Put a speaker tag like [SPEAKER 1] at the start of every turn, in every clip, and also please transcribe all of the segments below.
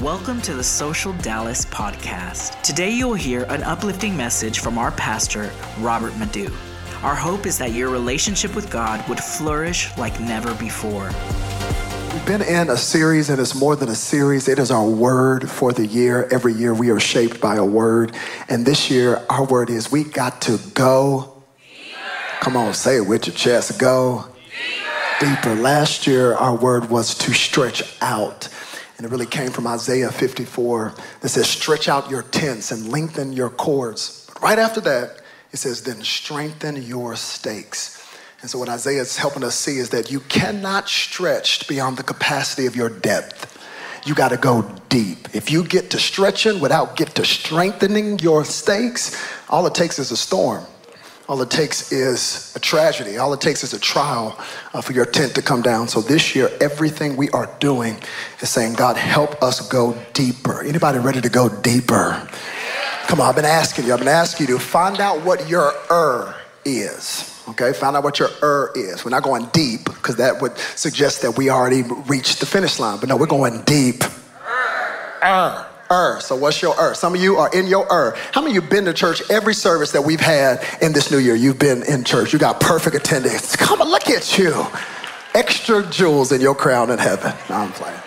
[SPEAKER 1] Welcome to the Social Dallas podcast. Today you'll hear an uplifting message from our pastor, Robert Madu. Our hope is that your relationship with God would flourish like never before.
[SPEAKER 2] We've been in a series, and it's more than a series. It is our word for the year. Every year we are shaped by a word. And this year, our word is we got to go. Come on, say it with your chest go deeper. deeper. Last year, our word was to stretch out. And it really came from Isaiah 54 that says, stretch out your tents and lengthen your cords. But right after that, it says, then strengthen your stakes. And so, what Isaiah is helping us see is that you cannot stretch beyond the capacity of your depth. You got to go deep. If you get to stretching without get to strengthening your stakes, all it takes is a storm. All it takes is a tragedy. All it takes is a trial uh, for your tent to come down. So this year, everything we are doing is saying, God, help us go deeper. Anybody ready to go deeper? Come on, I've been asking you. I've been asking you to find out what your er is. Okay, find out what your er is. We're not going deep because that would suggest that we already reached the finish line. But no, we're going deep. Er. Er. So what's your er? Some of you are in your er. How many of you been to church every service that we've had in this new year? You've been in church. You got perfect attendance. Come on, look at you. Extra jewels in your crown in heaven. No, I'm playing.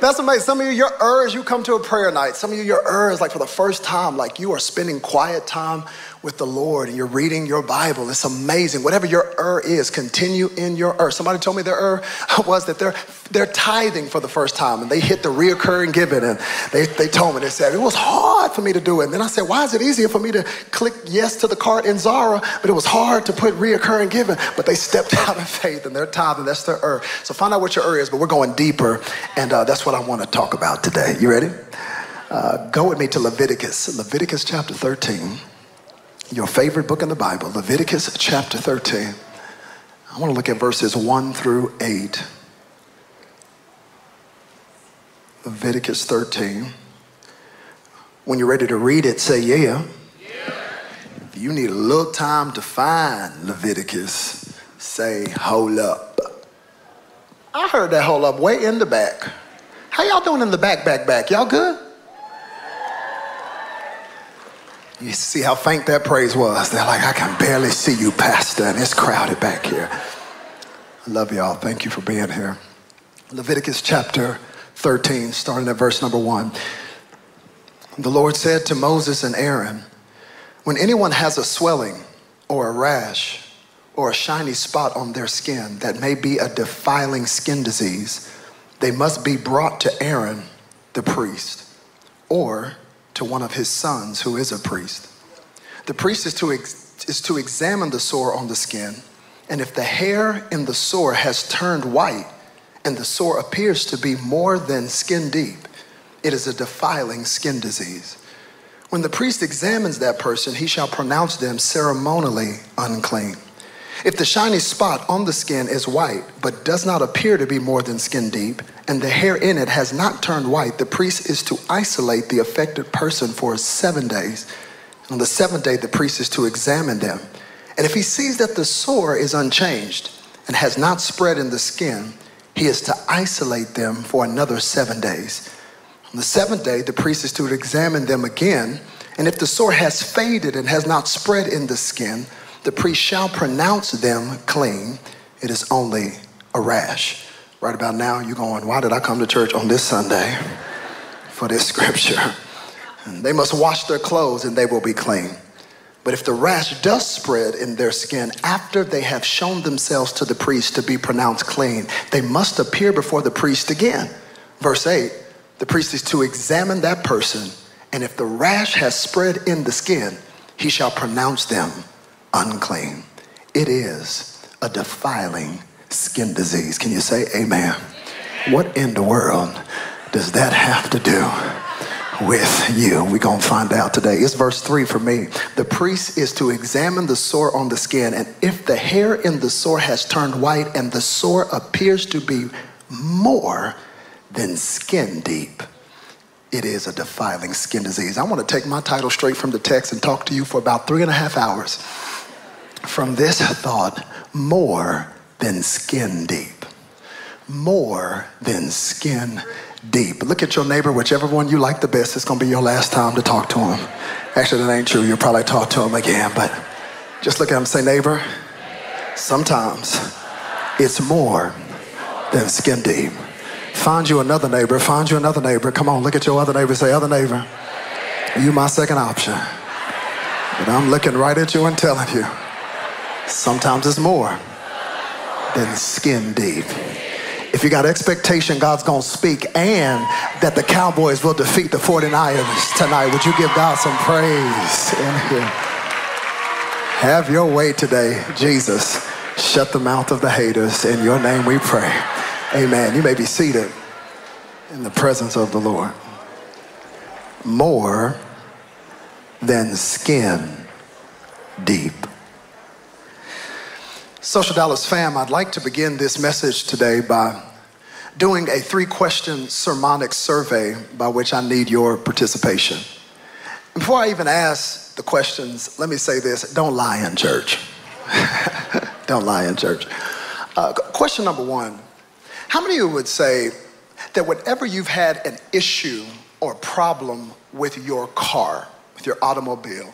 [SPEAKER 2] That's amazing. Some of you, your ers, you come to a prayer night. Some of you, your ers, like for the first time, like you are spending quiet time with the Lord and you're reading your Bible. It's amazing. Whatever your er is, continue in your er. Somebody told me their er was that they're they're tithing for the first time and they hit the reoccurring giving and they, they told me, they said, it was hard for me to do it. And then I said, why is it easier for me to click yes to the cart in Zara, but it was hard to put reoccurring giving. But they stepped out of faith and they're tithing. That's their er. So find out what your er is, but we're going deeper. And uh, that's what I want to talk about today. You ready? Uh, go with me to Leviticus, Leviticus chapter 13 your favorite book in the Bible, Leviticus chapter 13. I want to look at verses 1 through 8. Leviticus 13. When you're ready to read it, say, Yeah. yeah. If you need a little time to find Leviticus, say, Hold up. I heard that hold up way in the back. How y'all doing in the back, back, back? Y'all good? You see how faint that praise was. They're like, I can barely see you, Pastor, and it's crowded back here. I love y'all. Thank you for being here. Leviticus chapter 13, starting at verse number one. The Lord said to Moses and Aaron, When anyone has a swelling or a rash or a shiny spot on their skin that may be a defiling skin disease, they must be brought to Aaron, the priest, or to one of his sons who is a priest. The priest is to, ex- is to examine the sore on the skin, and if the hair in the sore has turned white and the sore appears to be more than skin deep, it is a defiling skin disease. When the priest examines that person, he shall pronounce them ceremonially unclean. If the shiny spot on the skin is white, but does not appear to be more than skin deep, and the hair in it has not turned white, the priest is to isolate the affected person for seven days. On the seventh day, the priest is to examine them. And if he sees that the sore is unchanged and has not spread in the skin, he is to isolate them for another seven days. On the seventh day, the priest is to examine them again. And if the sore has faded and has not spread in the skin, the priest shall pronounce them clean. It is only a rash. Right about now, you're going, why did I come to church on this Sunday for this scripture? And they must wash their clothes and they will be clean. But if the rash does spread in their skin after they have shown themselves to the priest to be pronounced clean, they must appear before the priest again. Verse 8 the priest is to examine that person, and if the rash has spread in the skin, he shall pronounce them unclean. It is a defiling skin disease. Can you say amen? What in the world does that have to do with you? We're going to find out today. It's verse 3 for me. The priest is to examine the sore on the skin, and if the hair in the sore has turned white and the sore appears to be more than skin deep, it is a defiling skin disease. I want to take my title straight from the text and talk to you for about three and a half hours from this thought more than skin deep. more than skin deep. Look at your neighbor, whichever one you like the best, it's gonna be your last time to talk to him. Actually, that ain't true. You'll probably talk to him again, but just look at him say, neighbor, sometimes it's more than skin deep. Find you another neighbor, find you another neighbor. Come on, look at your other neighbor, say, other neighbor, you my second option. And I'm looking right at you and telling you, sometimes it's more than skin deep. If you got expectation, God's gonna speak, and that the Cowboys will defeat the 49ers tonight, would you give God some praise in here? Have your way today, Jesus. Shut the mouth of the haters. In your name we pray. Amen. You may be seated in the presence of the Lord. More than skin deep. Social Dallas fam, I'd like to begin this message today by doing a three question sermonic survey by which I need your participation. Before I even ask the questions, let me say this don't lie in church. don't lie in church. Uh, question number one How many of you would say that whenever you've had an issue or problem with your car, with your automobile,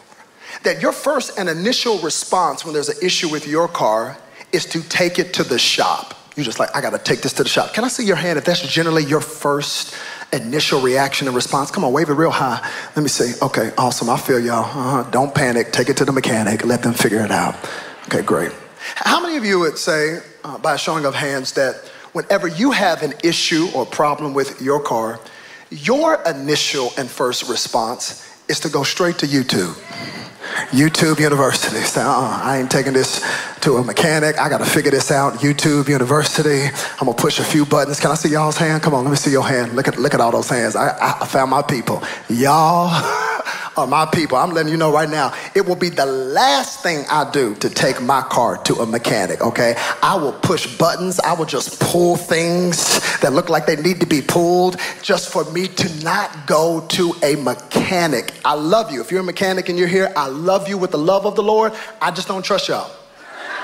[SPEAKER 2] that your first and initial response when there's an issue with your car is to take it to the shop. You're just like, I gotta take this to the shop. Can I see your hand if that's generally your first initial reaction and response? Come on, wave it real high. Let me see. Okay, awesome. I feel y'all. Uh-huh. Don't panic. Take it to the mechanic. Let them figure it out. Okay, great. How many of you would say, uh, by showing of hands, that whenever you have an issue or problem with your car, your initial and first response is to go straight to YouTube? YouTube University. Say, uh-uh, I ain't taking this to a mechanic. I got to figure this out. YouTube University. I'm gonna push a few buttons. Can I see y'all's hand? Come on, let me see your hand. Look at look at all those hands. I, I found my people. Y'all are my people. I'm letting you know right now. It will be the last thing I do to take my car to a mechanic. Okay, I will push buttons. I will just pull things that look like they need to be pulled just for me to not go to a mechanic. I love you. If you're a mechanic and you're here, I love you with the love of the Lord. I just don't trust y'all.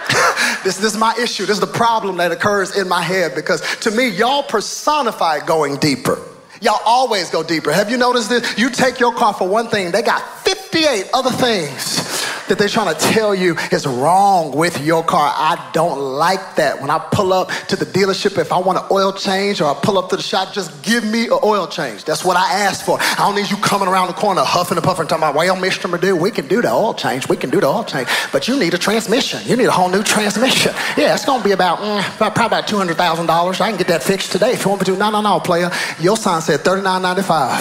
[SPEAKER 2] this, this is my issue. This is the problem that occurs in my head because to me, y'all personify going deeper. Y'all always go deeper. Have you noticed this? You take your car for one thing, they got 58 other things that they're trying to tell you is wrong with your car. I don't like that. When I pull up to the dealership, if I want an oil change or I pull up to the shop, just give me an oil change. That's what I asked for. I don't need you coming around the corner huffing and puffing talking about, well, Mr. Madu, we can do the oil change. We can do the oil change. But you need a transmission. You need a whole new transmission. Yeah, it's going to be about, mm, probably about $200,000. I can get that fixed today if you want me to. No, no, no, player. Your sign said $39.95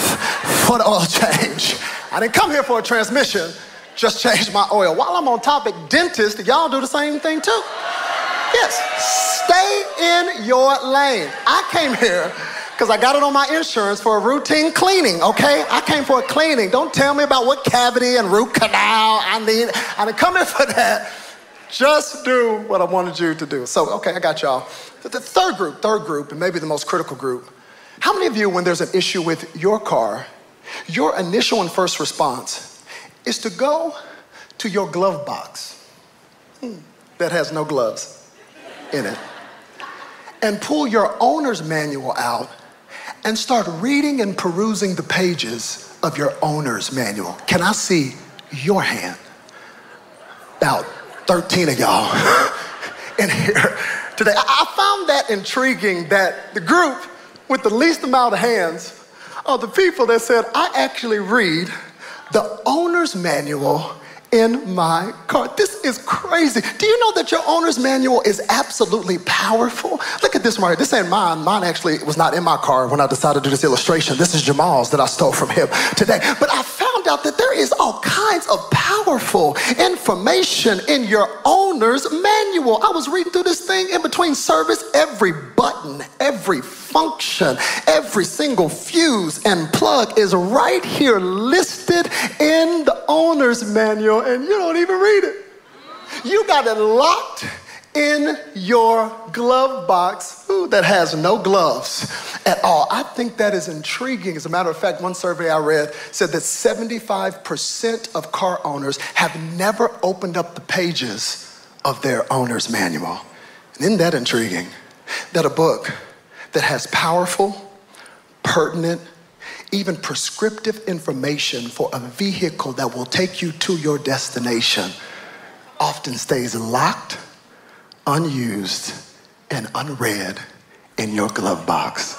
[SPEAKER 2] for the oil change. I didn't come here for a transmission just change my oil. While I'm on topic, dentists, y'all do the same thing too. Yes, stay in your lane. I came here because I got it on my insurance for a routine cleaning, okay? I came for a cleaning. Don't tell me about what cavity and root canal I need. I didn't come in for that. Just do what I wanted you to do. So, okay, I got y'all. The third group, third group, and maybe the most critical group. How many of you, when there's an issue with your car, your initial and first response is to go to your glove box hmm, that has no gloves in it and pull your owner's manual out and start reading and perusing the pages of your owner's manual. Can I see your hand? About 13 of y'all in here today. I found that intriguing that the group with the least amount of hands are the people that said, I actually read the owner's manual in my car. This is crazy. Do you know that your owner's manual is absolutely powerful? Look at this right This ain't mine. Mine actually was not in my car when I decided to do this illustration. This is Jamal's that I stole from him today. But I found out that there is all kinds of powerful information in your owner's manual. I was reading through this thing in between service, every button, every function, every single fuse and plug is right here listed in the owner's manual, and you don't even read it. You got it locked in your glove box ooh, that has no gloves at all. I think that is intriguing. As a matter of fact, one survey I read said that 75% of car owners have never opened up the pages of their owner's manual. And isn't that intriguing? That a book that has powerful, pertinent, even prescriptive information for a vehicle that will take you to your destination often stays locked, unused, and unread in your glove box.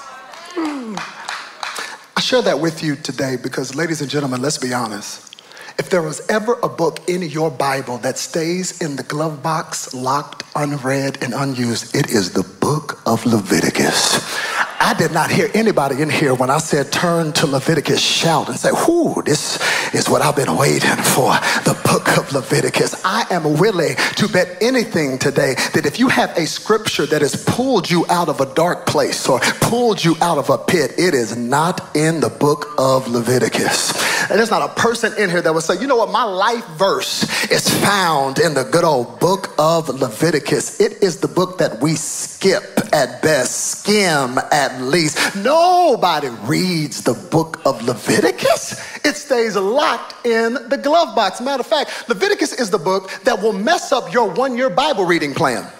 [SPEAKER 2] I share that with you today because, ladies and gentlemen, let's be honest. If there was ever a book in your Bible that stays in the glove box, locked, unread, and unused, it is the book of Leviticus. I did not hear anybody in here when I said turn to Leviticus shout and say, Whoo, this is what I've been waiting for the book of Leviticus. I am willing to bet anything today that if you have a scripture that has pulled you out of a dark place or pulled you out of a pit, it is not in the book of Leviticus. And there's not a person in here that would say, you know what, my life verse is found in the good old book of Leviticus. It is the book that we skip at best, skim at least. Nobody reads the book of Leviticus. It stays locked in the glove box. Matter of fact, Leviticus is the book that will mess up your one year Bible reading plan.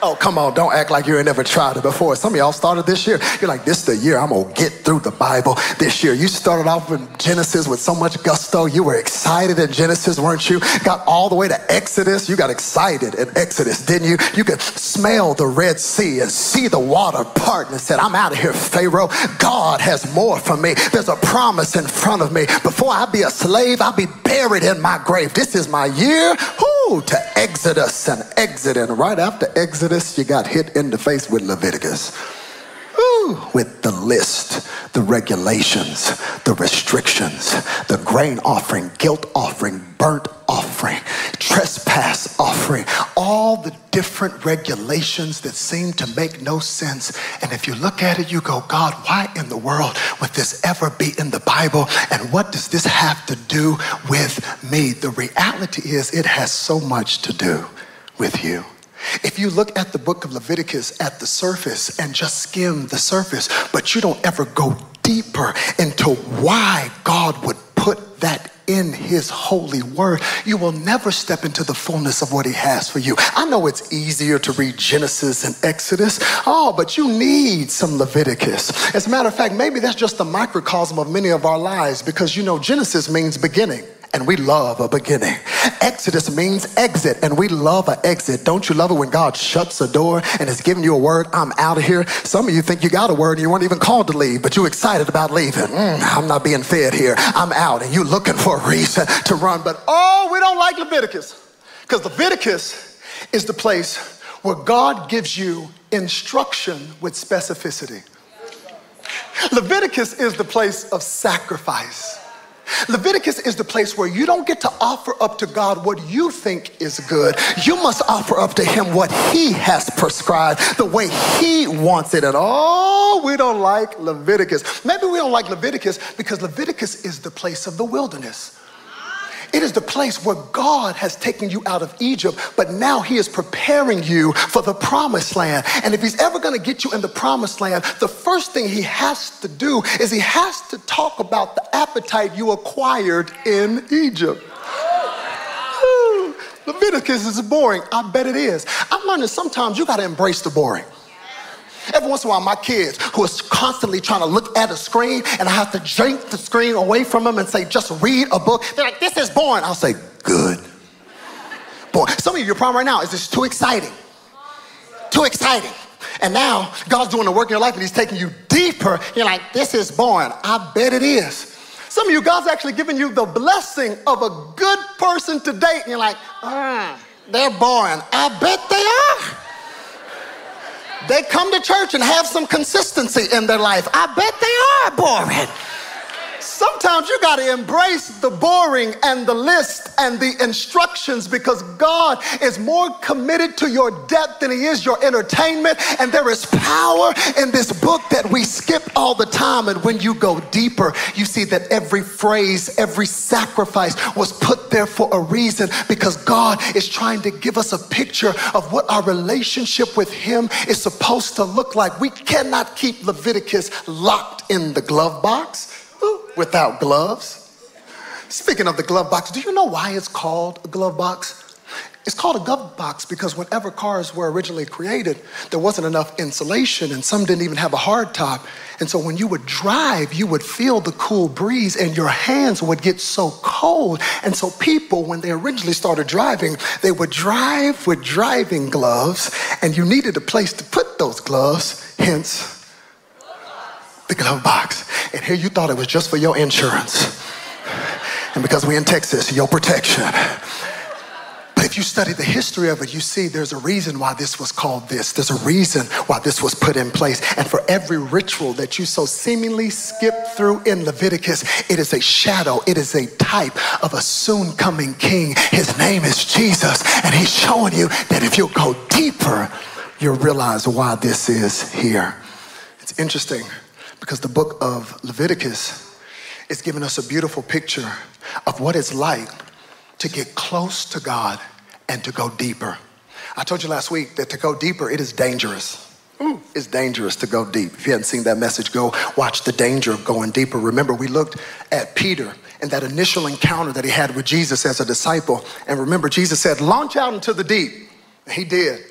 [SPEAKER 2] Oh, come on, don't act like you ain't never tried it before. Some of y'all started this year. You're like, this is the year I'm gonna get through the Bible this year. You started off in Genesis with so much gusto. You were excited in Genesis, weren't you? Got all the way to Exodus. You got excited in Exodus, didn't you? You could smell the Red Sea and see the water part and said, I'm out of here, Pharaoh. God has more for me. There's a promise in front of me. Before I be a slave, I'll be buried in my grave. This is my year. To Exodus and exit. And right after Exodus, you got hit in the face with Leviticus. With the list, the regulations, the restrictions, the grain offering, guilt offering, burnt offering, trespass offering, all the different regulations that seem to make no sense. And if you look at it, you go, God, why in the world would this ever be in the Bible? And what does this have to do with me? The reality is, it has so much to do with you. If you look at the book of Leviticus at the surface and just skim the surface, but you don't ever go deeper into why God would put that in his holy word, you will never step into the fullness of what he has for you. I know it's easier to read Genesis and Exodus. Oh, but you need some Leviticus. As a matter of fact, maybe that's just the microcosm of many of our lives because you know Genesis means beginning and we love a beginning. Exodus means exit, and we love an exit. Don't you love it when God shuts a door and is giving you a word? I'm out of here. Some of you think you got a word and you weren't even called to leave, but you're excited about leaving. Mm, I'm not being fed here. I'm out, and you're looking for a reason to run. But oh, we don't like Leviticus because Leviticus is the place where God gives you instruction with specificity. Leviticus is the place of sacrifice. Leviticus is the place where you don't get to offer up to God what you think is good. You must offer up to Him what He has prescribed, the way He wants it. And oh, we don't like Leviticus. Maybe we don't like Leviticus because Leviticus is the place of the wilderness. It is the place where God has taken you out of Egypt, but now He is preparing you for the promised land. And if He's ever going to get you in the promised land, the first thing He has to do is He has to talk about the appetite you acquired in Egypt. Leviticus is boring. I bet it is. I'm learning sometimes you got to embrace the boring. Every once in a while, my kids who are constantly trying to look at a screen and I have to drink the screen away from them and say, just read a book. They're like, this is boring. I'll say, good. Boy, some of you, your problem right now is it's too exciting. Too exciting. And now God's doing the work in your life and He's taking you deeper. You're like, this is boring. I bet it is. Some of you, God's actually giving you the blessing of a good person to date. And you're like, mm, they're boring. I bet they are. They come to church and have some consistency in their life. I bet they are boring. Sometimes you got to embrace the boring and the list and the instructions because God is more committed to your depth than He is your entertainment. And there is power in this book that we skip all the time. And when you go deeper, you see that every phrase, every sacrifice was put there for a reason because God is trying to give us a picture of what our relationship with Him is supposed to look like. We cannot keep Leviticus locked in the glove box without gloves. Speaking of the glove box, do you know why it's called a glove box? It's called a glove box because whenever cars were originally created, there wasn't enough insulation and some didn't even have a hard top. And so when you would drive, you would feel the cool breeze and your hands would get so cold. And so people, when they originally started driving, they would drive with driving gloves and you needed a place to put those gloves, hence the glove box. And here you thought it was just for your insurance. And because we're in Texas, your protection. But if you study the history of it, you see there's a reason why this was called this. There's a reason why this was put in place. And for every ritual that you so seemingly skip through in Leviticus, it is a shadow, it is a type of a soon coming king. His name is Jesus. And he's showing you that if you go deeper, you'll realize why this is here. It's interesting because the book of Leviticus is giving us a beautiful picture of what it's like to get close to God and to go deeper. I told you last week that to go deeper, it is dangerous. Ooh, it's dangerous to go deep. If you hadn't seen that message, go watch the danger of going deeper. Remember, we looked at Peter and that initial encounter that he had with Jesus as a disciple. And remember, Jesus said, Launch out into the deep. he did.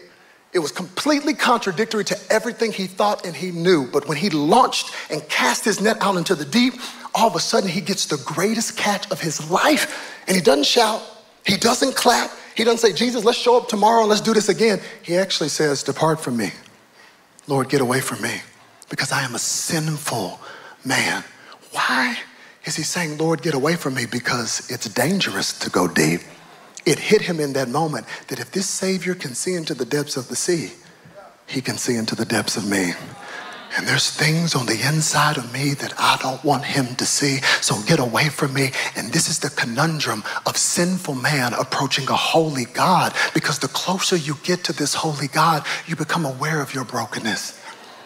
[SPEAKER 2] It was completely contradictory to everything he thought and he knew. But when he launched and cast his net out into the deep, all of a sudden he gets the greatest catch of his life. And he doesn't shout, he doesn't clap, he doesn't say, Jesus, let's show up tomorrow and let's do this again. He actually says, Depart from me. Lord, get away from me because I am a sinful man. Why is he saying, Lord, get away from me? Because it's dangerous to go deep. It hit him in that moment that if this Savior can see into the depths of the sea, he can see into the depths of me. And there's things on the inside of me that I don't want him to see. So get away from me. And this is the conundrum of sinful man approaching a holy God. Because the closer you get to this holy God, you become aware of your brokenness.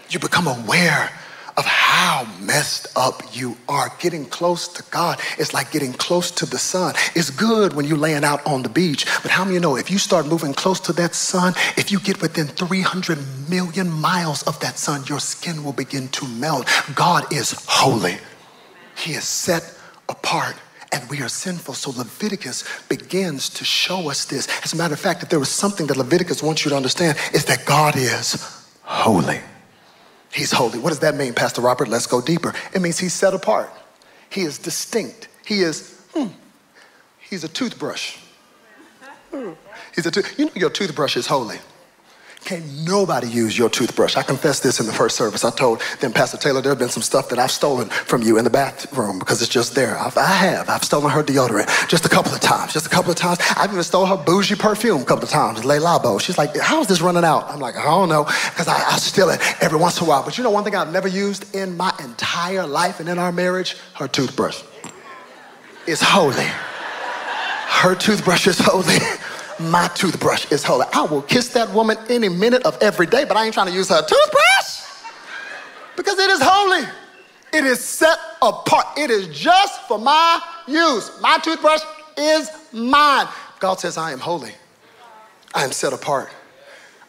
[SPEAKER 2] You become aware of how messed up you are. Getting close to God is like getting close to the sun. It's good when you're laying out on the beach, but how many know if you start moving close to that sun, if you get within 300 million miles of that sun, your skin will begin to melt. God is holy, He is set apart and we are sinful. So Leviticus begins to show us this. As a matter of fact, if there was something that Leviticus wants you to understand, is that God is holy. He's holy. What does that mean, Pastor Robert? Let's go deeper. It means he's set apart. He is distinct. He is, hmm, he's a toothbrush. Hmm. He's a tooth. You know your toothbrush is holy. Can't nobody use your toothbrush. I confessed this in the first service. I told them, Pastor Taylor, there have been some stuff that I've stolen from you in the bathroom because it's just there. I've, I have. I've stolen her deodorant just a couple of times. Just a couple of times. I've even stole her bougie perfume a couple of times, Le Labo. She's like, how is this running out? I'm like, I don't know because I, I steal it every once in a while. But you know one thing I've never used in my entire life and in our marriage? Her toothbrush. It's holy. Her toothbrush is holy. my toothbrush is holy. I will kiss that woman any minute of every day, but I ain't trying to use her toothbrush because it is holy. It is set apart. It is just for my use. My toothbrush is mine. God says, I am holy. I am set apart.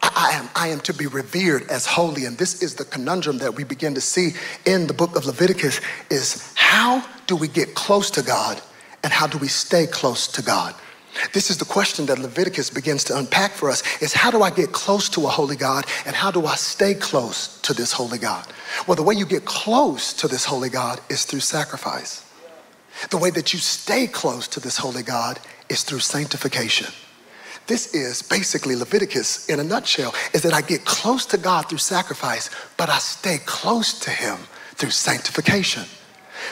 [SPEAKER 2] I am, I am to be revered as holy. And this is the conundrum that we begin to see in the book of Leviticus is how do we get close to God and how do we stay close to God? This is the question that Leviticus begins to unpack for us is how do I get close to a holy God and how do I stay close to this holy God? Well, the way you get close to this holy God is through sacrifice. The way that you stay close to this holy God is through sanctification. This is basically Leviticus in a nutshell is that I get close to God through sacrifice, but I stay close to him through sanctification.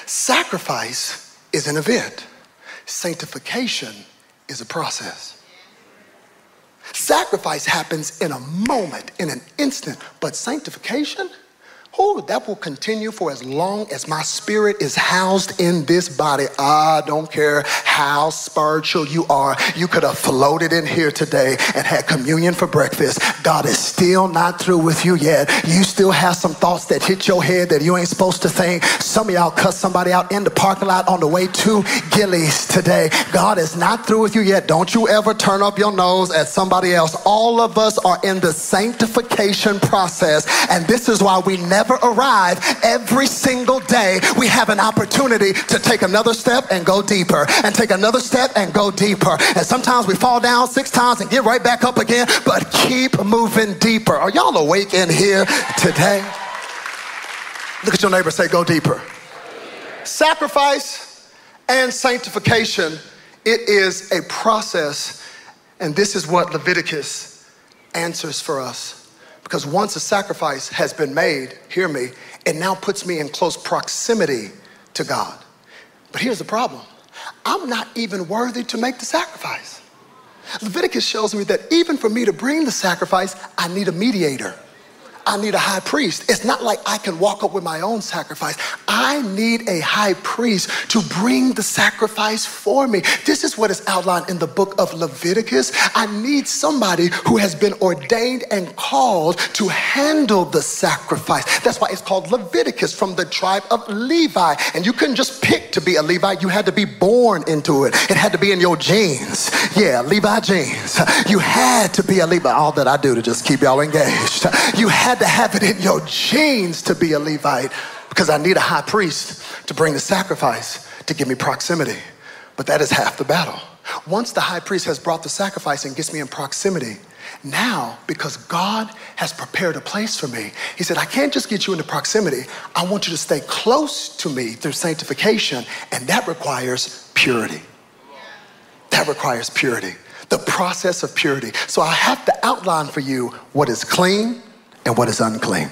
[SPEAKER 2] Sacrifice is an event. Sanctification is a process. Sacrifice happens in a moment, in an instant, but sanctification, Oh, that will continue for as long as my spirit is housed in this body. I don't care how spiritual you are. You could have floated in here today and had communion for breakfast. God is still not through with you yet. You still have some thoughts that hit your head that you ain't supposed to think. Some of y'all cuss somebody out in the parking lot on the way to Gilley's today. God is not through with you yet. Don't you ever turn up your nose at somebody else. All of us are in the sanctification process, and this is why we never never arrive. Every single day, we have an opportunity to take another step and go deeper, and take another step and go deeper. And sometimes we fall down six times and get right back up again, but keep moving deeper. Are y'all awake in here today? Look at your neighbor, say, go deeper. Sacrifice and sanctification, it is a process, and this is what Leviticus answers for us. Because once a sacrifice has been made, hear me, it now puts me in close proximity to God. But here's the problem I'm not even worthy to make the sacrifice. Leviticus shows me that even for me to bring the sacrifice, I need a mediator. I need a high priest. It's not like I can walk up with my own sacrifice. I need a high priest to bring the sacrifice for me. This is what is outlined in the book of Leviticus. I need somebody who has been ordained and called to handle the sacrifice. That's why it's called Leviticus from the tribe of Levi. And you couldn't just pick to be a Levi, you had to be born into it. It had to be in your genes. Yeah, Levi genes. You had to be a Levi. All that I do to just keep y'all engaged. You had had to have it in your genes to be a Levite because I need a high priest to bring the sacrifice to give me proximity. But that is half the battle. Once the high priest has brought the sacrifice and gets me in proximity, now, because God has prepared a place for me, He said, I can't just get you into proximity. I want you to stay close to me through sanctification, and that requires purity. That requires purity, the process of purity. So I have to outline for you what is clean and what is unclean,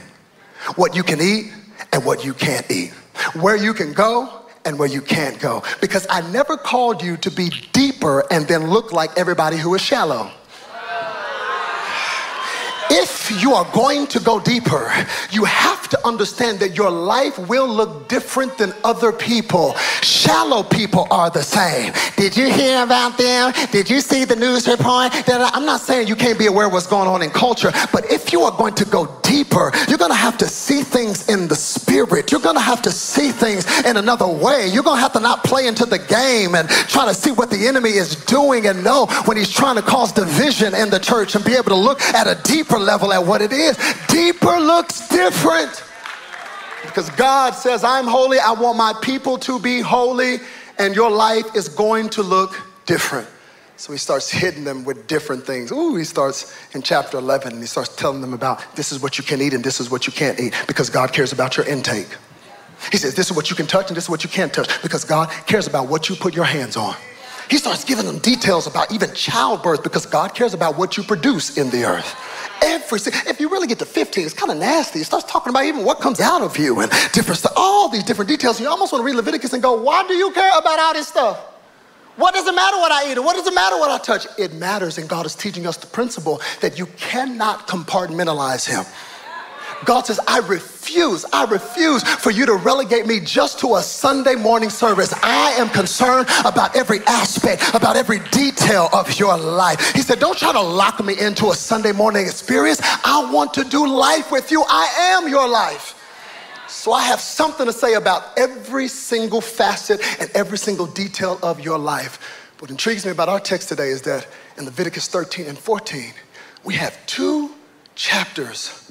[SPEAKER 2] what you can eat and what you can't eat, where you can go and where you can't go. Because I never called you to be deeper and then look like everybody who is shallow. If you are going to go deeper, you have to understand that your life will look different than other people. Shallow people are the same. Did you hear about them? Did you see the news report? I'm not saying you can't be aware of what's going on in culture, but if you are going to go deeper, you're going to have to see things in the spirit. You're going to have to see things in another way. You're going to have to not play into the game and try to see what the enemy is doing and know when he's trying to cause division in the church and be able to look at a deeper level at what it is. Deeper looks different. Because God says, I'm holy, I want my people to be holy, and your life is going to look different. So he starts hitting them with different things. Ooh, he starts in chapter 11 and he starts telling them about this is what you can eat and this is what you can't eat because God cares about your intake. He says, This is what you can touch and this is what you can't touch because God cares about what you put your hands on. He starts giving them details about even childbirth because God cares about what you produce in the earth. Every if you really get to 15, it's kind of nasty. It starts talking about even what comes out of you and different stuff, all these different details. You almost want to read Leviticus and go, why do you care about all this stuff? What does it matter what I eat or what does it matter what I touch? It matters, and God is teaching us the principle that you cannot compartmentalize Him. God says, I refuse, I refuse for you to relegate me just to a Sunday morning service. I am concerned about every aspect, about every detail of your life. He said, Don't try to lock me into a Sunday morning experience. I want to do life with you. I am your life. So I have something to say about every single facet and every single detail of your life. What intrigues me about our text today is that in Leviticus 13 and 14, we have two chapters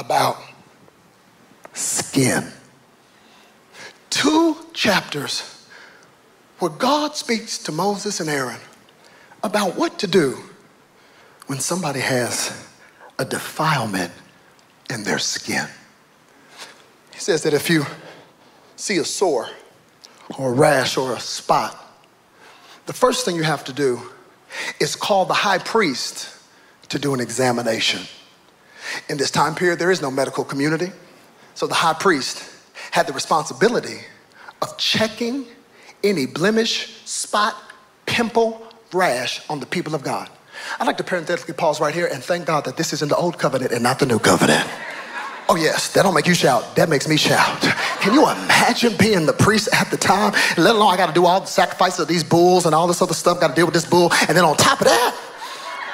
[SPEAKER 2] about skin. Two chapters where God speaks to Moses and Aaron about what to do when somebody has a defilement in their skin. He says that if you see a sore or a rash or a spot, the first thing you have to do is call the high priest to do an examination. In this time period, there is no medical community. So the high priest had the responsibility of checking any blemish, spot, pimple, rash on the people of God. I'd like to parenthetically pause right here and thank God that this is in the old covenant and not the new covenant. Oh, yes, that don't make you shout. That makes me shout. Can you imagine being the priest at the time? Let alone I got to do all the sacrifices of these bulls and all this other stuff, got to deal with this bull. And then on top of that,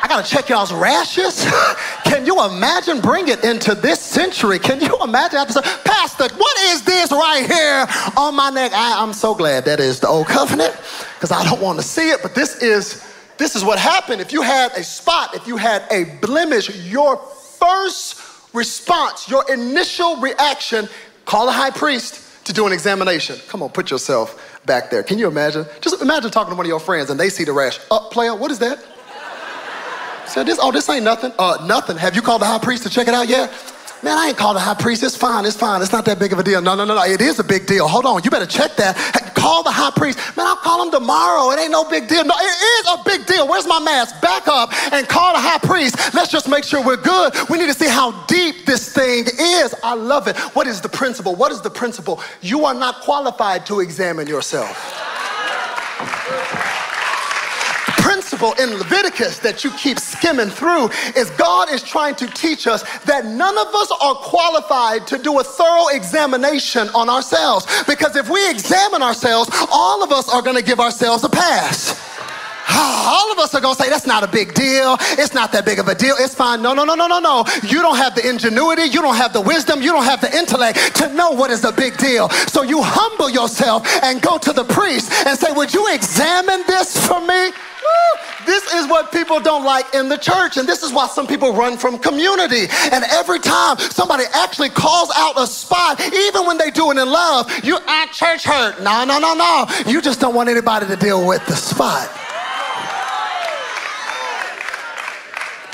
[SPEAKER 2] I gotta check y'all's rashes. Can you imagine bring it into this century? Can you imagine after Pastor, what is this right here on my neck? I, am so glad that is the old covenant because I don't want to see it, but this is This is what happened. If you had a spot, if you had a blemish, your first response, your initial reaction, call a high priest to do an examination. Come on, put yourself back there. Can you imagine? Just imagine talking to one of your friends and they see the rash. Up, uh, player, what is that? So this, oh, this ain't nothing. Uh, nothing. Have you called the high priest to check it out yet? Man, I ain't called the high priest. It's fine. It's fine. It's not that big of a deal. No, no, no, no. It is a big deal. Hold on. You better check that. Call the high priest. Man, I'll call him tomorrow. It ain't no big deal. No, it is a big deal. Where's my mask? Back up and call the high priest. Let's just make sure we're good. We need to see how deep this thing is. I love it. What is the principle? What is the principle? You are not qualified to examine yourself principle in Leviticus that you keep skimming through is God is trying to teach us that none of us are qualified to do a thorough examination on ourselves. Because if we examine ourselves, all of us are going to give ourselves a pass. All of us are gonna say that's not a big deal. It's not that big of a deal. It's fine. No, no, no, no, no, no. You don't have the ingenuity. You don't have the wisdom. You don't have the intellect to know what is a big deal. So you humble yourself and go to the priest and say, Would you examine this for me? This is what people don't like in the church, and this is why some people run from community. And every time somebody actually calls out a spot, even when they do it in love, you at church hurt. No, no, no, no. You just don't want anybody to deal with the spot.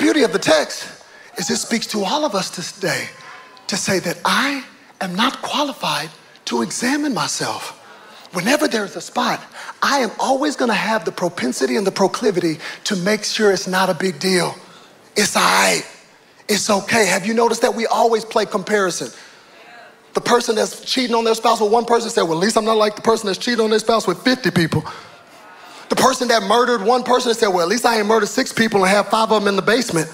[SPEAKER 2] Beauty of the text is it speaks to all of us today to say that I am not qualified to examine myself. Whenever there's a spot, I am always gonna have the propensity and the proclivity to make sure it's not a big deal. It's all right. It's okay. Have you noticed that we always play comparison? The person that's cheating on their spouse with one person said, Well, at least I'm not like the person that's cheating on their spouse with 50 people. The person that murdered one person said, Well, at least I ain't murdered six people and have five of them in the basement.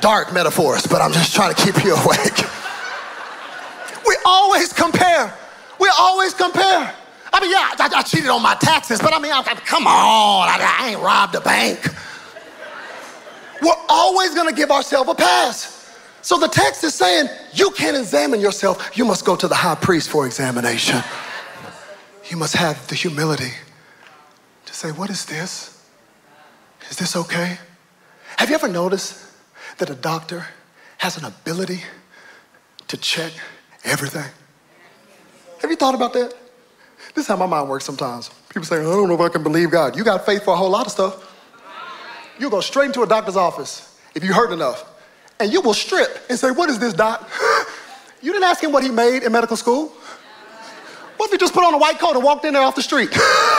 [SPEAKER 2] Dark metaphors, but I'm just trying to keep you awake. We always compare. We always compare. I mean, yeah, I, I cheated on my taxes, but I mean, I, I, come on, I, ain't robbed a bank. We're always gonna give ourselves a pass. So the text is saying, you can't examine yourself, you must go to the high priest for examination. You must have the humility say, What is this? Is this okay? Have you ever noticed that a doctor has an ability to check everything? Have you thought about that? This is how my mind works sometimes. People say, I don't know if I can believe God. You got faith for a whole lot of stuff. You go straight into a doctor's office if you hurt enough, and you will strip and say, What is this, doc? You didn't ask him what he made in medical school. What if he just put on a white coat and walked in there off the street?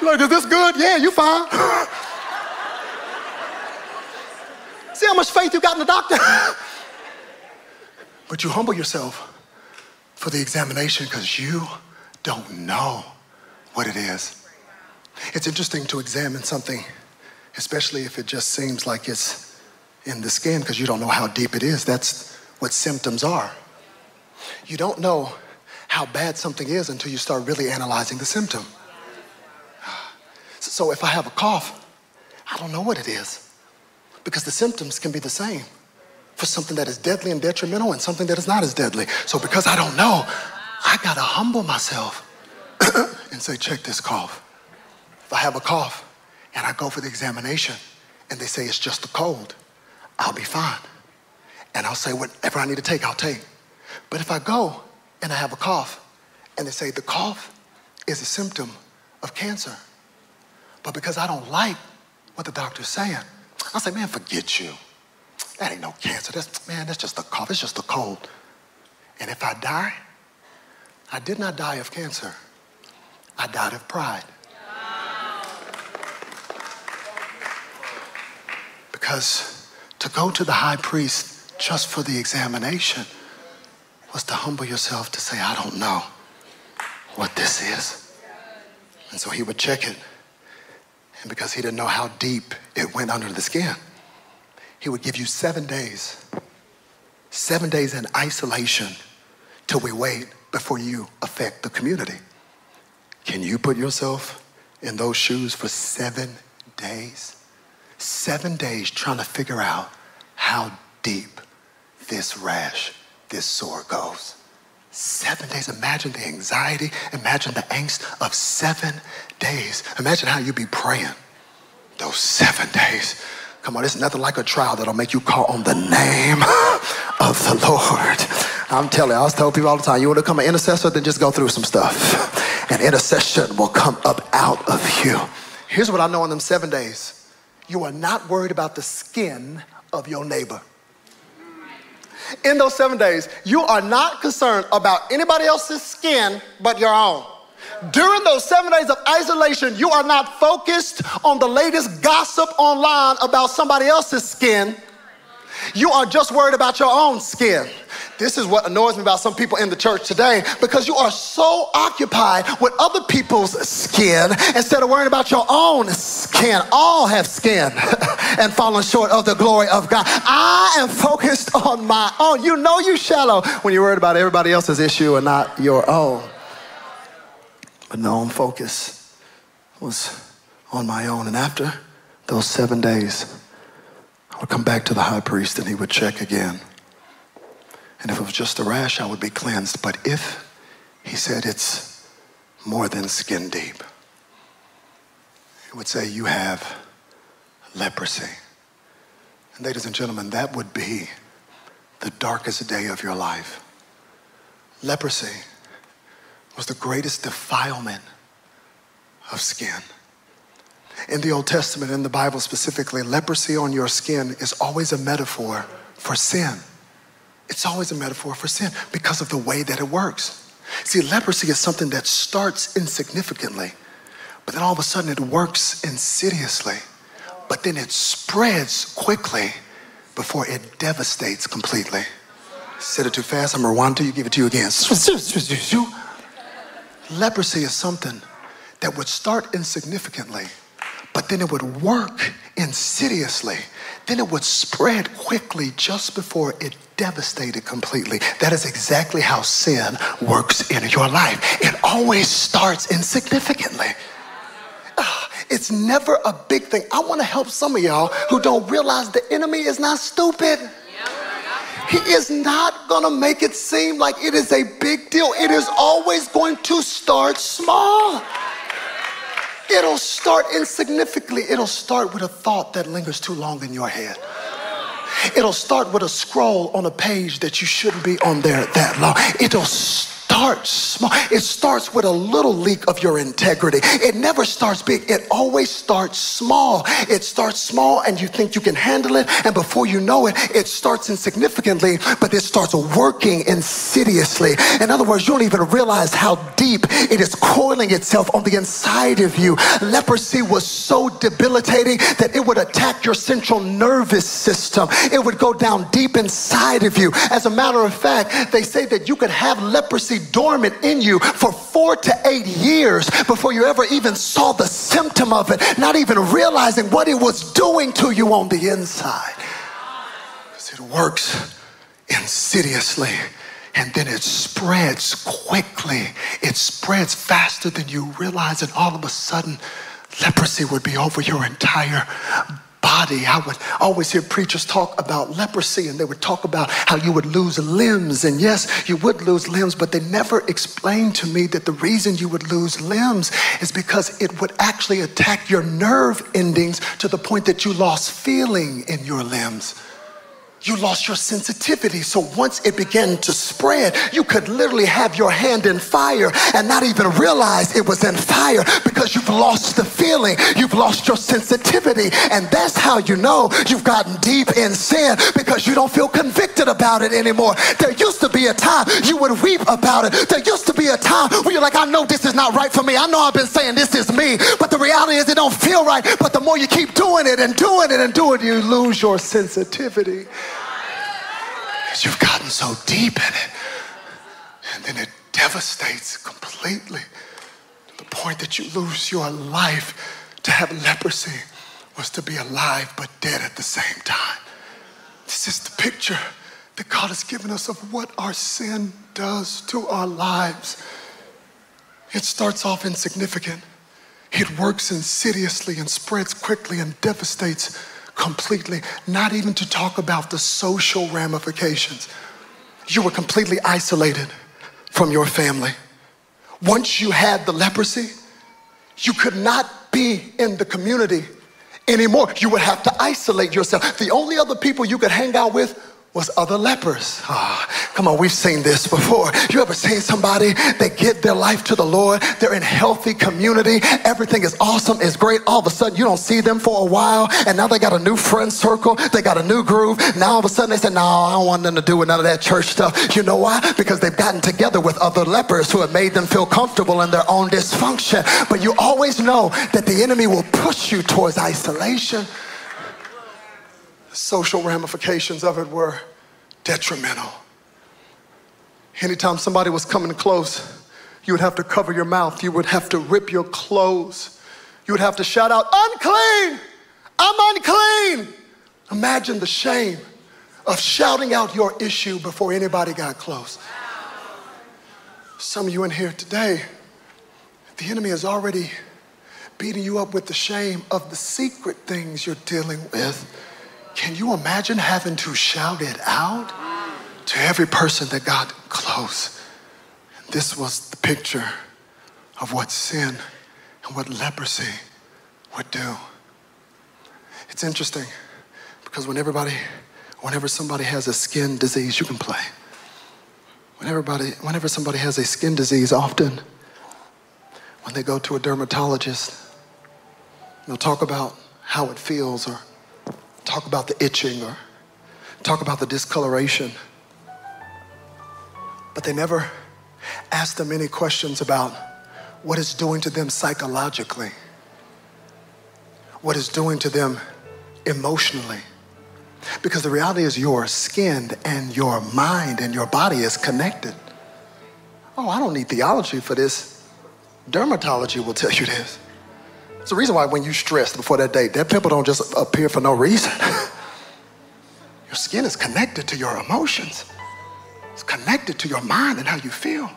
[SPEAKER 2] You're like, is this good? Yeah, you fine. See how much faith you got in the doctor? but you humble yourself for the examination because you don't know what it is. It's interesting to examine something, especially if it just seems like it's in the skin because you don't know how deep it is. That's what symptoms are. You don't know how bad something is until you start really analyzing the symptom. So if I have a cough, I don't know what it is because the symptoms can be the same for something that is deadly and detrimental and something that is not as deadly. So because I don't know, I gotta humble myself and say, check this cough. If I have a cough and I go for the examination and they say it's just a cold, I'll be fine. And I'll say whatever I need to take, I'll take. But if I go and I have a cough and they say the cough is a symptom of cancer, but because I don't like what the doctor's saying, I'll say, man, forget you. That ain't no cancer. That's, man, that's just a cough. It's just a cold. And if I die, I did not die of cancer. I died of pride. Because to go to the high priest just for the examination was to humble yourself to say, I don't know what this is. And so he would check it. And because he didn't know how deep it went under the skin, he would give you seven days, seven days in isolation till we wait before you affect the community. Can you put yourself in those shoes for seven days? Seven days trying to figure out how deep this rash, this sore goes. Seven days. Imagine the anxiety. Imagine the angst of seven days. Imagine how you'd be praying those seven days. Come on, it's nothing like a trial that'll make you call on the name of the Lord. I'm telling you, I was telling people all the time, you want to become an intercessor, then just go through some stuff. And intercession will come up out of you. Here's what I know in them seven days. You are not worried about the skin of your neighbor. In those seven days, you are not concerned about anybody else's skin but your own. During those seven days of isolation, you are not focused on the latest gossip online about somebody else's skin. You are just worried about your own skin. This is what annoys me about some people in the church today because you are so occupied with other people's skin instead of worrying about your own skin. All have skin and fallen short of the glory of God. I am focused on my own. You know you're shallow when you're worried about everybody else's issue and not your own. But no, focus was on my own. And after those seven days, I would come back to the high priest and he would check again. And if it was just a rash, I would be cleansed. But if he said it's more than skin deep, he would say, You have leprosy. And ladies and gentlemen, that would be the darkest day of your life. Leprosy was the greatest defilement of skin. In the Old Testament, in the Bible specifically, leprosy on your skin is always a metaphor for sin. It's always a metaphor for sin because of the way that it works. See, leprosy is something that starts insignificantly, but then all of a sudden it works insidiously, but then it spreads quickly before it devastates completely. Said it too fast, I'm to you, give it to you again. Leprosy is something that would start insignificantly, but then it would work insidiously. Then it would spread quickly just before it devastated completely. That is exactly how sin works in your life. It always starts insignificantly. Ah, it's never a big thing. I want to help some of y'all who don't realize the enemy is not stupid. He is not going to make it seem like it is a big deal. It is always going to start small. It'll start insignificantly. It'll start with a thought that lingers too long in your head. It'll start with a scroll on a page that you shouldn't be on there that long. It'll starts small. It starts with a little leak of your integrity. It never starts big. It always starts small. It starts small and you think you can handle it. And before you know it, it starts insignificantly, but it starts working insidiously. In other words, you don't even realize how deep it is coiling itself on the inside of you. Leprosy was so debilitating that it would attack your central nervous system. It would go down deep inside of you. As a matter of fact, they say that you could have leprosy dormant in you for four to eight years before you ever even saw the symptom of it, not even realizing what it was doing to you on the inside. Because it works insidiously and then it spreads quickly. It spreads faster than you realize, and all of a sudden, leprosy would be over your entire body. I would always hear preachers talk about leprosy and they would talk about how you would lose limbs. And yes, you would lose limbs, but they never explained to me that the reason you would lose limbs is because it would actually attack your nerve endings to the point that you lost feeling in your limbs you lost your sensitivity. So once it began to spread, you could literally have your hand in fire and not even realize it was in fire because you've lost the feeling. You've lost your sensitivity. And that's how you know you've gotten deep in sin because you don't feel convicted about it anymore. There used to be a time you would weep about it. There used to be a time where you're like, I know this is not right for me. I know I've been saying this is me. But the reality is it don't feel right. But the more you keep doing it and doing it and doing it, you lose your sensitivity. Because you've gotten so deep in it. And then it devastates completely to the point that you lose your life. To have leprosy was to be alive but dead at the same time. This is the picture that God has given us of what our sin does to our lives. It starts off insignificant. It works insidiously and spreads quickly and devastates completely, not even to talk about the social ramifications. You were completely isolated from your family. Once you had the leprosy, you could not be in the community anymore. You would have to isolate yourself. The only other people you could hang out with was other lepers. Oh, come on, we've seen this before. You ever seen somebody that get their life to the Lord? They're in healthy community. Everything is awesome, it's great. All of a sudden, you don't see them for a while, and now they got a new friend circle. They got a new groove. Now all of a sudden they say, "No, I don't want nothing to do with none of that church stuff." You know why? Because they've gotten together with other lepers who have made them feel comfortable in their own dysfunction. But you always know that the enemy will push you towards isolation social ramifications of it were detrimental. Anytime somebody was coming close, you would have to cover your mouth, you would have to rip your clothes, you would have to shout out, Unclean! I'm unclean! Imagine the shame of shouting out your issue before anybody got close. Some of you in here today, the enemy is already beating you up with the shame of the secret things you're dealing with. Can you imagine having to shout it out to every person that got close? This was the picture of what sin and what leprosy would do. It's interesting because when everybody, whenever somebody has a skin disease, you can play. When everybody, whenever somebody has a skin disease, often when they go to a dermatologist, they'll talk about how it feels or talk about the itching or talk about the discoloration. But they never ask them any questions about what it's doing to them psychologically, what it's doing to them emotionally. Because the reality is, your skin and your mind and your body is connected. Oh, I don't need theology for this. Dermatology will tell you this. It's the reason why when you stress before that date, that pimple don't just appear for no reason. your skin is connected to your emotions. It's connected to your mind and how you feel.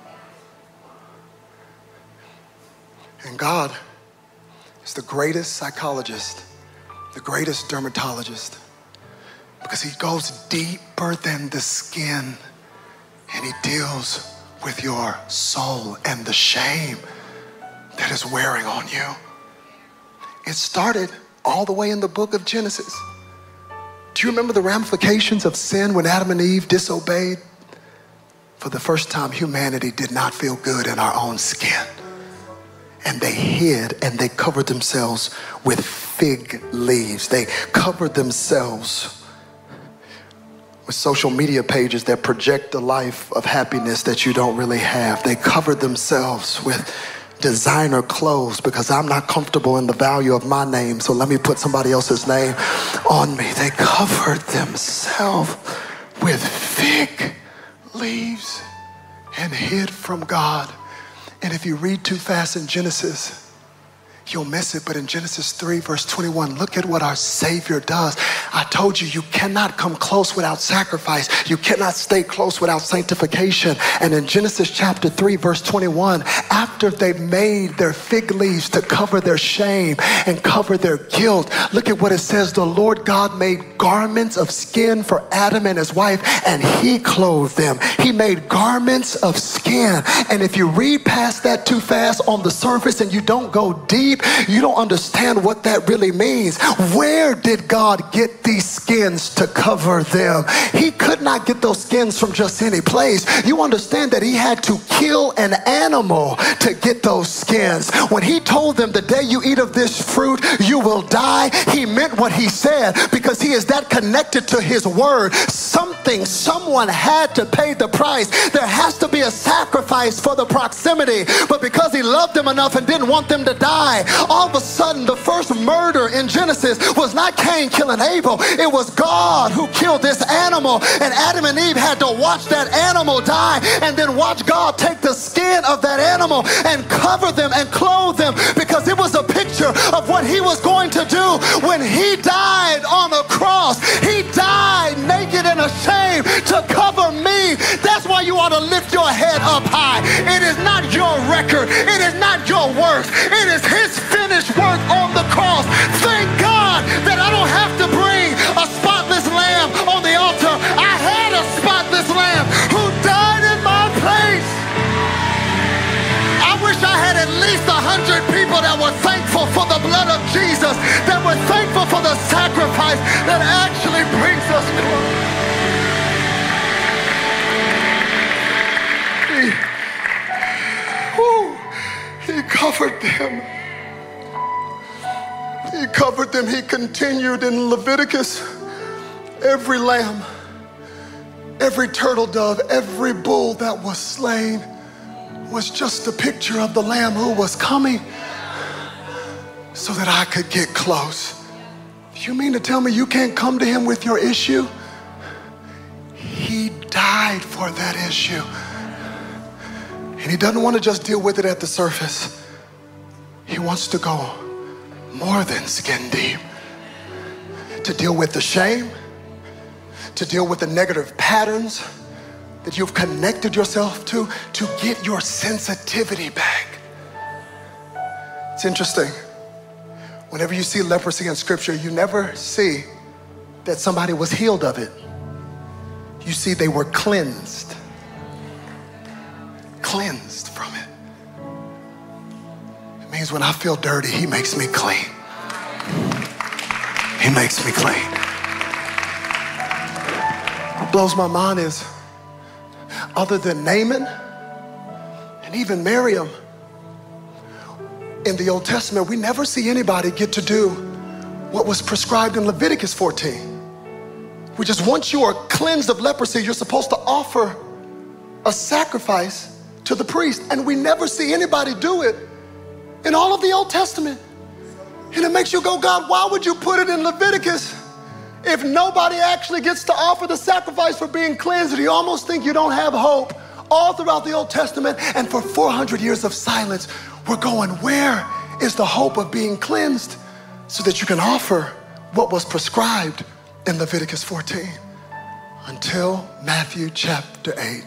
[SPEAKER 2] And God is the greatest psychologist, the greatest dermatologist, because he goes deeper than the skin and he deals with your soul and the shame that is wearing on you. It started all the way in the book of Genesis. Do you remember the ramifications of sin when Adam and Eve disobeyed? For the first time, humanity did not feel good in our own skin. And they hid and they covered themselves with fig leaves. They covered themselves with social media pages that project a life of happiness that you don't really have. They covered themselves with designer clothes because I'm not comfortable in the value of my name, so let me put somebody else's name on me. They covered themselves with thick leaves and hid from God. And if you read too fast in Genesis, you'll miss it. But in Genesis 3, verse 21, look at what our Savior does. I told you, you cannot come close without sacrifice. You cannot stay close without sanctification. And in Genesis chapter 3, verse 21, after they made their fig leaves to cover their shame and cover their guilt, look at what it says. The Lord God made garments of skin for Adam and his wife, and he clothed them. He made garments of skin. And if you read past that too fast on the surface and you don't go deep, you don't understand what that really means. Where did God get these skins to cover them? He could not get those skins from just any place. You understand that he had to kill an animal to get those skins. When he told them, The day you eat of this fruit, you will die, he meant what he said because he is that connected to his word. Something, someone had to pay the price. There has to be a sacrifice for the proximity. But because he loved them enough and didn't want them to die, all of a sudden the first murder in Genesis was not Cain killing Abel, it was God who killed this animal. And Adam and Eve had to watch that animal die and then watch God take the skin of that animal and cover them and clothe them because it was a picture of what he was going to do when he died on the cross. He died naked and ashamed to cover me. That's why you ought to lift your head up high. It is not your record, it is not your works, it is his his finished work on the cross. Thank God that I don't have to bring a spotless lamb on the altar. I had a spotless lamb who died in my place. I wish I had at least a hundred people that were thankful for the blood of Jesus, that were thankful for the sacrifice that actually brings us glory. He covered them. He covered them. He continued in Leviticus. Every lamb, every turtle dove, every bull that was slain was just a picture of the lamb who was coming so that I could get close. You mean to tell me you can't come to him with your issue? He died for that issue. And he doesn't want to just deal with it at the surface. He wants to go more than skin deep to deal with the shame, to deal with the negative patterns that you've connected yourself to to get your sensitivity back. It's interesting. Whenever you see leprosy in scripture, you never see that somebody was healed of it. You see they were cleansed. Cleansed from it. Means when I feel dirty, he makes me clean. He makes me clean. What blows my mind is other than Naaman and even Miriam, in the Old Testament, we never see anybody get to do what was prescribed in Leviticus 14. Which is once you are cleansed of leprosy, you're supposed to offer a sacrifice to the priest. And we never see anybody do it in all of the Old Testament. And it makes you go, God, why would you put it in Leviticus? if nobody actually gets to offer the sacrifice for being cleansed, you almost think you don't have hope. All throughout the Old Testament, and for 400 years of silence, we're going, where is the hope of being cleansed so that you can offer what was prescribed in Leviticus 14? Until Matthew chapter 8.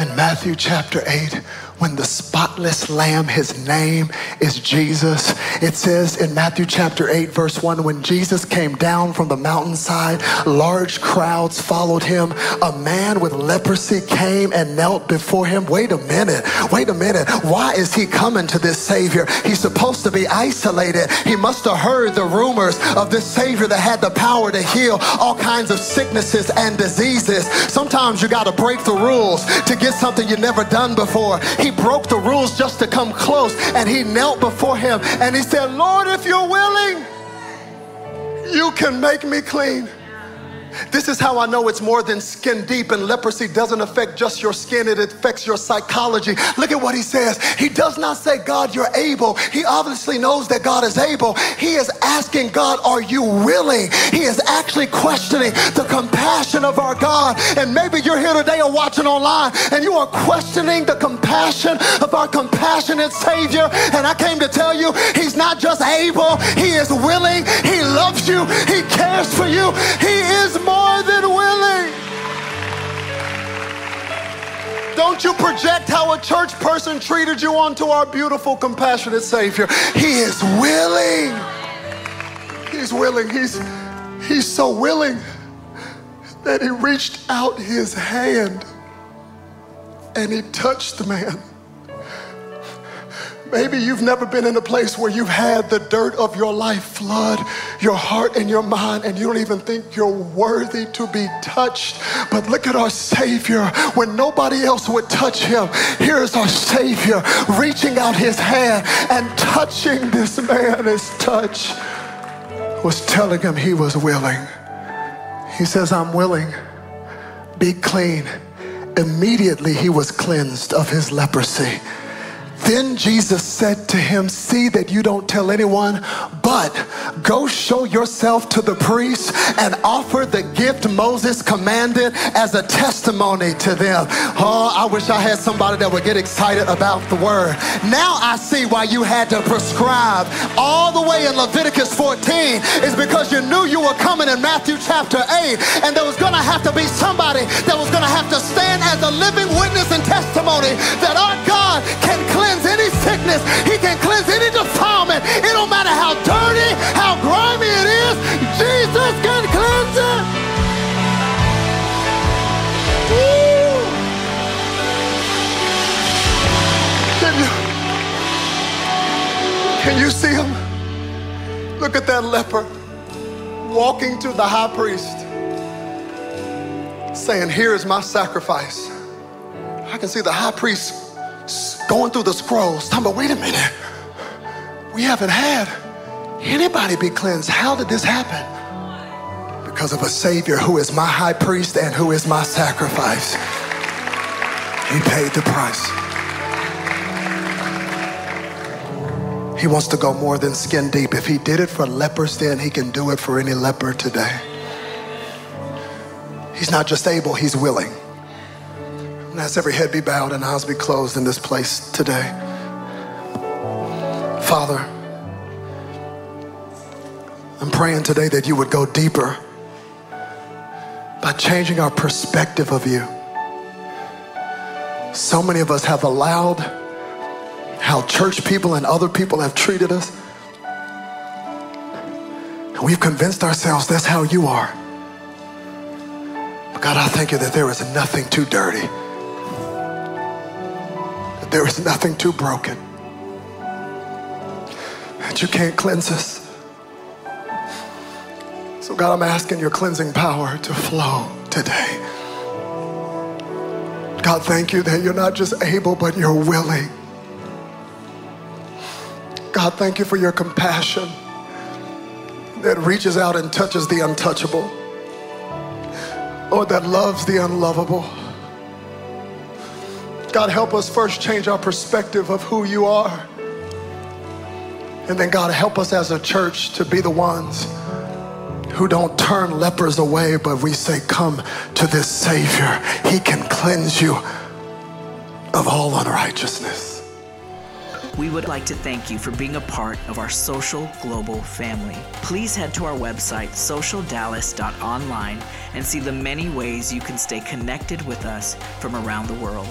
[SPEAKER 2] In Matthew chapter 8, when the spotless lamb, his name is Jesus. It says in Matthew chapter 8, verse 1, when Jesus came down from the mountainside, large crowds followed him. A man with leprosy came and knelt before him. Wait a minute, wait a minute. Why is he coming to this Savior? He's supposed to be isolated. He must have heard the rumors of this Savior that had the power to heal all kinds of sicknesses and diseases. Sometimes you got to break the rules to get something you've never done before. He broke the rules just to come close and he knelt before him and he said, Lord, if you're willing, you can make me clean. This is how I know it's more than skin deep, and leprosy doesn't affect just your skin, it affects your psychology. Look at what he says. He does not say, God, you're able. He obviously knows that God is able. He is asking God, Are you willing? He is actually questioning the compassion of our God. And maybe you're here today or watching online, and you are questioning the compassion of our compassionate Savior. And I came to tell you, He's not just able, He is willing. He loves you, He cares for you. He is more than willing. Don't you project how a church person treated you onto our beautiful, compassionate Savior. He is willing. He's willing. He's, he's so willing that he reached out his hand and he touched the man. Maybe you've never been in a place where you've had the dirt of your life flood your heart and your mind, and you don't even think you're worthy to be touched. But look at our Savior. When nobody else would touch him, here's our Savior reaching out his hand and touching this man. His touch was telling him he was willing. He says, I'm willing. Be clean. Immediately he was cleansed of his leprosy. Then Jesus said to him, See that you don't tell anyone, but go show yourself to the priest and offer the gift Moses commanded as a testimony to them. Oh, I wish I had somebody that would get excited about the word. Now I see why you had to prescribe all the way in Leviticus 14 is because you knew you were coming in Matthew chapter 8 and there was going to have to be somebody that was going to have to stand as a living witness and testimony that our God can cleanse cleanse any sickness. He can cleanse any defilement. It don't matter how dirty, how grimy it is. Jesus can cleanse it. Can you, Can you see him? Look at that leper walking to the high priest saying, Here is my sacrifice. I can see the high priest going through the scrolls, talking about, wait a minute, we haven't had anybody be cleansed. How did this happen? Because of a Savior who is my high priest and who is my sacrifice. He paid the price. He wants to go more than skin deep. If he did it for lepers then, he can do it for any leper today. He's not just able, he's willing. And as every head be bowed and eyes be closed in this place today. Father, I'm praying today that you would go deeper by changing our perspective of you. So many of us have allowed how church people and other people have treated us. And we've convinced ourselves that's how you are. But God, I thank you that there is nothing too dirty, there is nothing too broken, that you can't cleanse us. So, God, I'm asking your cleansing power to flow today. God, thank you that you're not just able, but you're willing. God, thank you for your compassion that reaches out and touches the untouchable. Lord, that loves the unlovable. God, help us first change our perspective of who you are. And then, God, help us as a church to be the ones who don't turn lepers away, but we say, Come to this Savior. He can cleanse you of all unrighteousness.
[SPEAKER 1] We would like to thank you for being a part of our social global family. Please head to our website, socialdallas.online, and see the many ways you can stay connected with us from around the world.